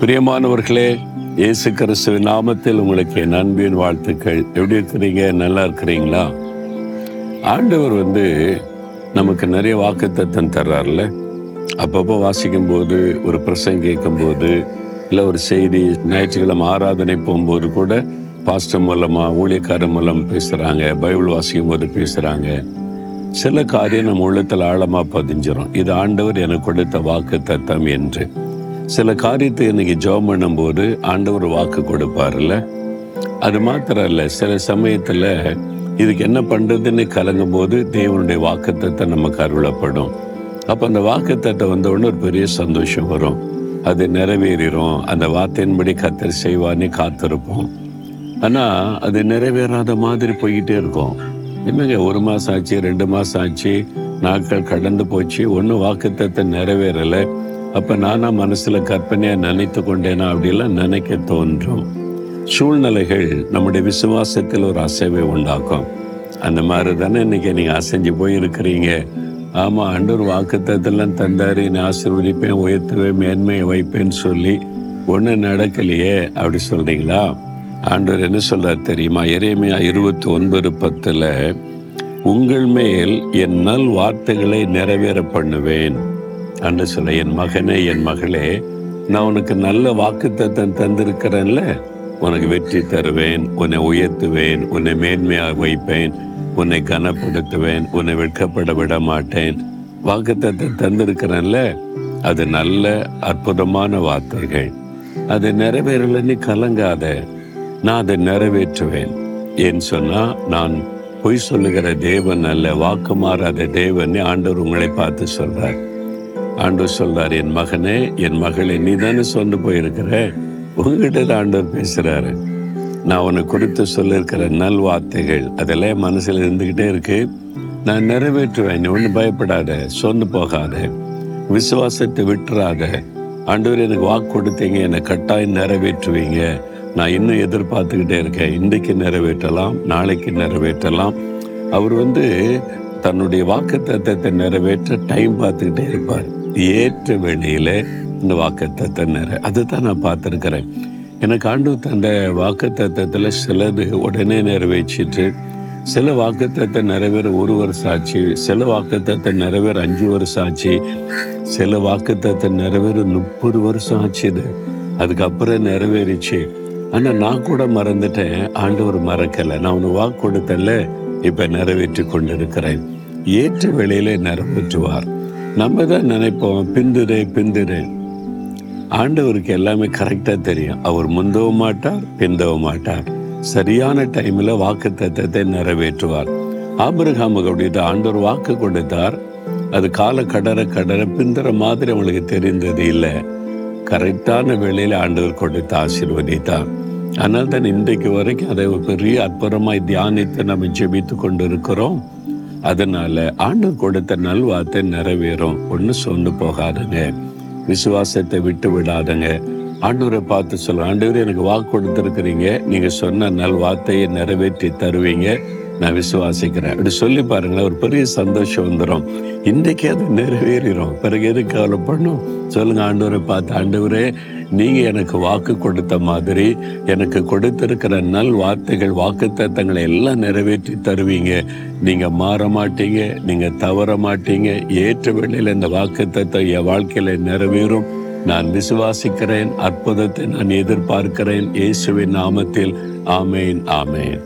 பிரியமானவர்களே இயேசு கிறிஸ்துவின் நாமத்தில் உங்களுக்கு என் அன்பின் வாழ்த்துக்கள். எப்படி இருக்கிறீங்க? நல்லா இருக்கிறீங்களா? ஆண்டவர் வந்து நமக்கு நிறைய வாக்குத்தத்தம் தர்றாருல்ல? அப்பப்போ வாசிக்கும் போது ஒரு பிரசங்க கேட்கும்போது இல்லை ஒரு செய்தி ஞாயிற்றுக்கிழமை ஆராதனை போகும்போது கூட பாஸ்டர் மூலமா ஊழியக்காரர் மூலம் பேசுகிறாங்க பைபிள் வாசிக்கும் போது பேசுகிறாங்க சில காரியம் நம்ம உள்ளத்தில் ஆழமாக பதிஞ்சிடும் இது ஆண்டவர் எனக்கு கொடுத்த வாக்கு தத்தம் என்று. சில காரியத்தை இன்னைக்கு ஜெபம் பண்ணும்போது ஆண்டவர் வாக்கு கொடுப்பார்ல அது மாத்திரம் இல்லை சில சமயத்தில் இதுக்கு என்ன பண்ணுறதுன்னு கலங்கும் போது தேவனுடைய வாக்குத்தத்தை நமக்கு அருளப்படும். அப்போ அந்த வாக்குத்தத்தை வந்தவுடனே ஒரு பெரிய சந்தோஷம் வரும். அது நிறைவேறிடும் அந்த வார்த்தையின்படி கத்தர் செய்வான்னு காத்திருப்போம். ஆனால் அது நிறைவேறாத மாதிரி போய்கிட்டே இருக்கும். என்னங்க ஒரு மாதம் ஆச்சு ரெண்டு மாதம் ஆச்சு நாட்கள் கடந்து போச்சு ஒன்றும் வாக்குத்தத்தை நிறைவேறலை. அப்ப நானா மனசுல கற்பனையா நினைத்து கொண்டேனா அப்படிலாம் நினைக்க தோன்றும். சூழ்நிலைகள் நம்முடைய விசுவாசத்தில் ஒரு அசைவை உண்டாக்கும். அந்த மாதிரி தானே இன்னைக்கு நீங்க அசைஞ்சு போயிருக்கிறீங்க. ஆமா ஆண்டவர் வாக்குத்தத்தெல்லாம் தந்தாரு. என்னை ஆசீர்வதிப்பேன் உயர்த்துவேன் மேன்மையை வைப்பேன்னு சொல்லி. ஒன்றும் நடக்கலையே அப்படி சொல்றீங்களா? ஆண்டவர் என்ன சொல்றார் தெரியுமா? இறைமையா இருபத்தி ஒன்பது பத்துல உங்கள் மேல் என் நல் வார்த்தைகளை நிறைவேற பண்ணுவேன். அன்று சொல்ல என் மகனே என் மகளே நான் உனக்கு நல்ல வாக்குத்தத்தம் தந்திருக்கிறேன்ல. உனக்கு வெற்றி தருவேன் உன்னை உயர்த்துவேன் உன்னை மேன்மையாக வைப்பேன் உன்னை கனப்படுத்துவேன் உன்னை வெட்கப்பட விட மாட்டேன் வாக்குத்தத்தை தந்திருக்கிறேன்ல. அது நல்ல அற்புதமான வார்த்தைகள். அது நீ கலங்காத. நான் அதை நிறைவேற்றுவேன். ஏன் சொன்னா நான் பொய் சொல்லுகிற தேவன் அல்ல வாக்கு மாறாத தேவன் ஆண்டவர் உங்களை பார்த்து சொல்றார். ஆண்டவர் சொல்றார் என் மகனே என் மகளே நீ தானே சொந்து போயிருக்கிற. உங்ககிட்ட தான் ஆண்டவர் பேசுறாரு. நான் உனக்கு குறித்து சொல்லியிருக்கிற நல் வார்த்தைகள் அதெல்லாம் மனசில் மனசுல இருந்துகிட்டே இருக்கு. நான் நிறைவேற்றுவேன். நீ ஒன்றும் பயப்படாத. சொந்து போகாத. விசுவாசத்தை விட்டுறாத. ஆண்டவர் எனக்கு வாக்கு கொடுத்தீங்க. என்னை கட்டாயம் நிறைவேற்றுவீங்க. நான் இன்னும் எதிர்பார்த்துக்கிட்டே இருக்கேன். இன்றைக்கு நிறைவேற்றலாம் நாளைக்கு நிறைவேற்றலாம். அவர் வந்து தன்னுடைய வாக்கு தத்துவத்தை நிறைவேற்ற டைம் பார்த்துக்கிட்டே இருப்பார். ஏற்ற வேளையில இந்த வாக்கு தத்தை நிறை அதுதான் நான் பார்த்துருக்கிறேன். எனக்கு ஆண்டு தந்த வாக்கு தத்தத்தில் சிலது உடனே நிறைவேற்றிட்டு சில வாக்குத்தத்தை நிறைவேற ஒரு வருஷம் ஆச்சு சில வாக்குத்தத்தை நிறைவேற அஞ்சு வருஷம் ஆச்சு சில வாக்குத்தத்தை நிறைவேற முப்பது வருஷம் ஆச்சுது அதுக்கப்புறம் நிறைவேறிச்சு. ஆனால் நான் கூட மறந்துட்டேன். ஆண்டவர் மறக்கலை. நான் உனக்கு வாக்கு கொடுத்தல இப்போ நிறைவேற்றி கொண்டிருக்கிறேன். ஏற்ற வேளையிலே நிறைவேற்றுவார். நம்ம தான் நினைப்போம் பிந்துரு பிந்துரு ஆண்டவருக்கு எல்லாமே கரெக்டாக தெரியும். அவர் முந்தவும் மாட்டார் பிந்தவும் மாட்டார். சரியான டைமில் வாக்கு தத்தத்தை நிறைவேற்றுவார். ஆபிரகாமுக்கு ஆண்டவர் வாக்கு கொடுத்தார். அது கால கடற கடற பிந்துற மாதிரி அவங்களுக்கு தெரிந்தது இல்லை. கரெக்டான வேளையில் ஆண்டவர் கொடுத்து ஆசீர்வதித்தார் ஆனால் தான் இன்றைக்கு வரைக்கும் அதை ஒரு பெரிய அற்புதமாய் தியானித்து நம்ம ஜெபித்து கொண்டு இருக்கிறோம் அதனால ஆண்டவர் கொடுத்த நல்வார்த்தை நிறைவேறும். ஒன்றும் சொன்னு போகாதுங்க. விசுவாசத்தை விட்டு விடாதங்க. ஆண்டவரை பார்த்து சொல்ல ஆண்டவர் எனக்கு வாக்கு கொடுத்துருக்குறீங்க. நீங்க சொன்ன நல் வார்த்தையை நிறைவேற்றி தருவீங்க. நான் விசுவாசிக்கிறேன். அப்படி சொல்லி பாருங்களேன் ஒரு பெரிய சந்தோஷம் வந்துடும் இன்றைக்கே அது நிறைவேறிடும் பிறகு எது கவலைப்படணும்? சொல்லுங்க ஆண்டவரை பார்த்து ஆண்டவரே நீங்க எனக்கு வாக்கு கொடுத்த மாதிரி எனக்கு கொடுத்திருக்கிற நல் வார்த்தைகள் வாக்கு தத்தங்களை எல்லாம் நிறைவேற்றி தருவீங்க. நீங்க மாற மாட்டீங்க நீங்க தவற மாட்டீங்க. ஏற்ற வேளையில் இந்த வாக்கு தத்தம் என் வாழ்க்கையில நிறைவேறும். நான் விசுவாசிக்கிறேன் அற்புதத்தை நான் எதிர்பார்க்கிறேன். இயேசுவின் நாமத்தில் ஆமேன் ஆமேன்.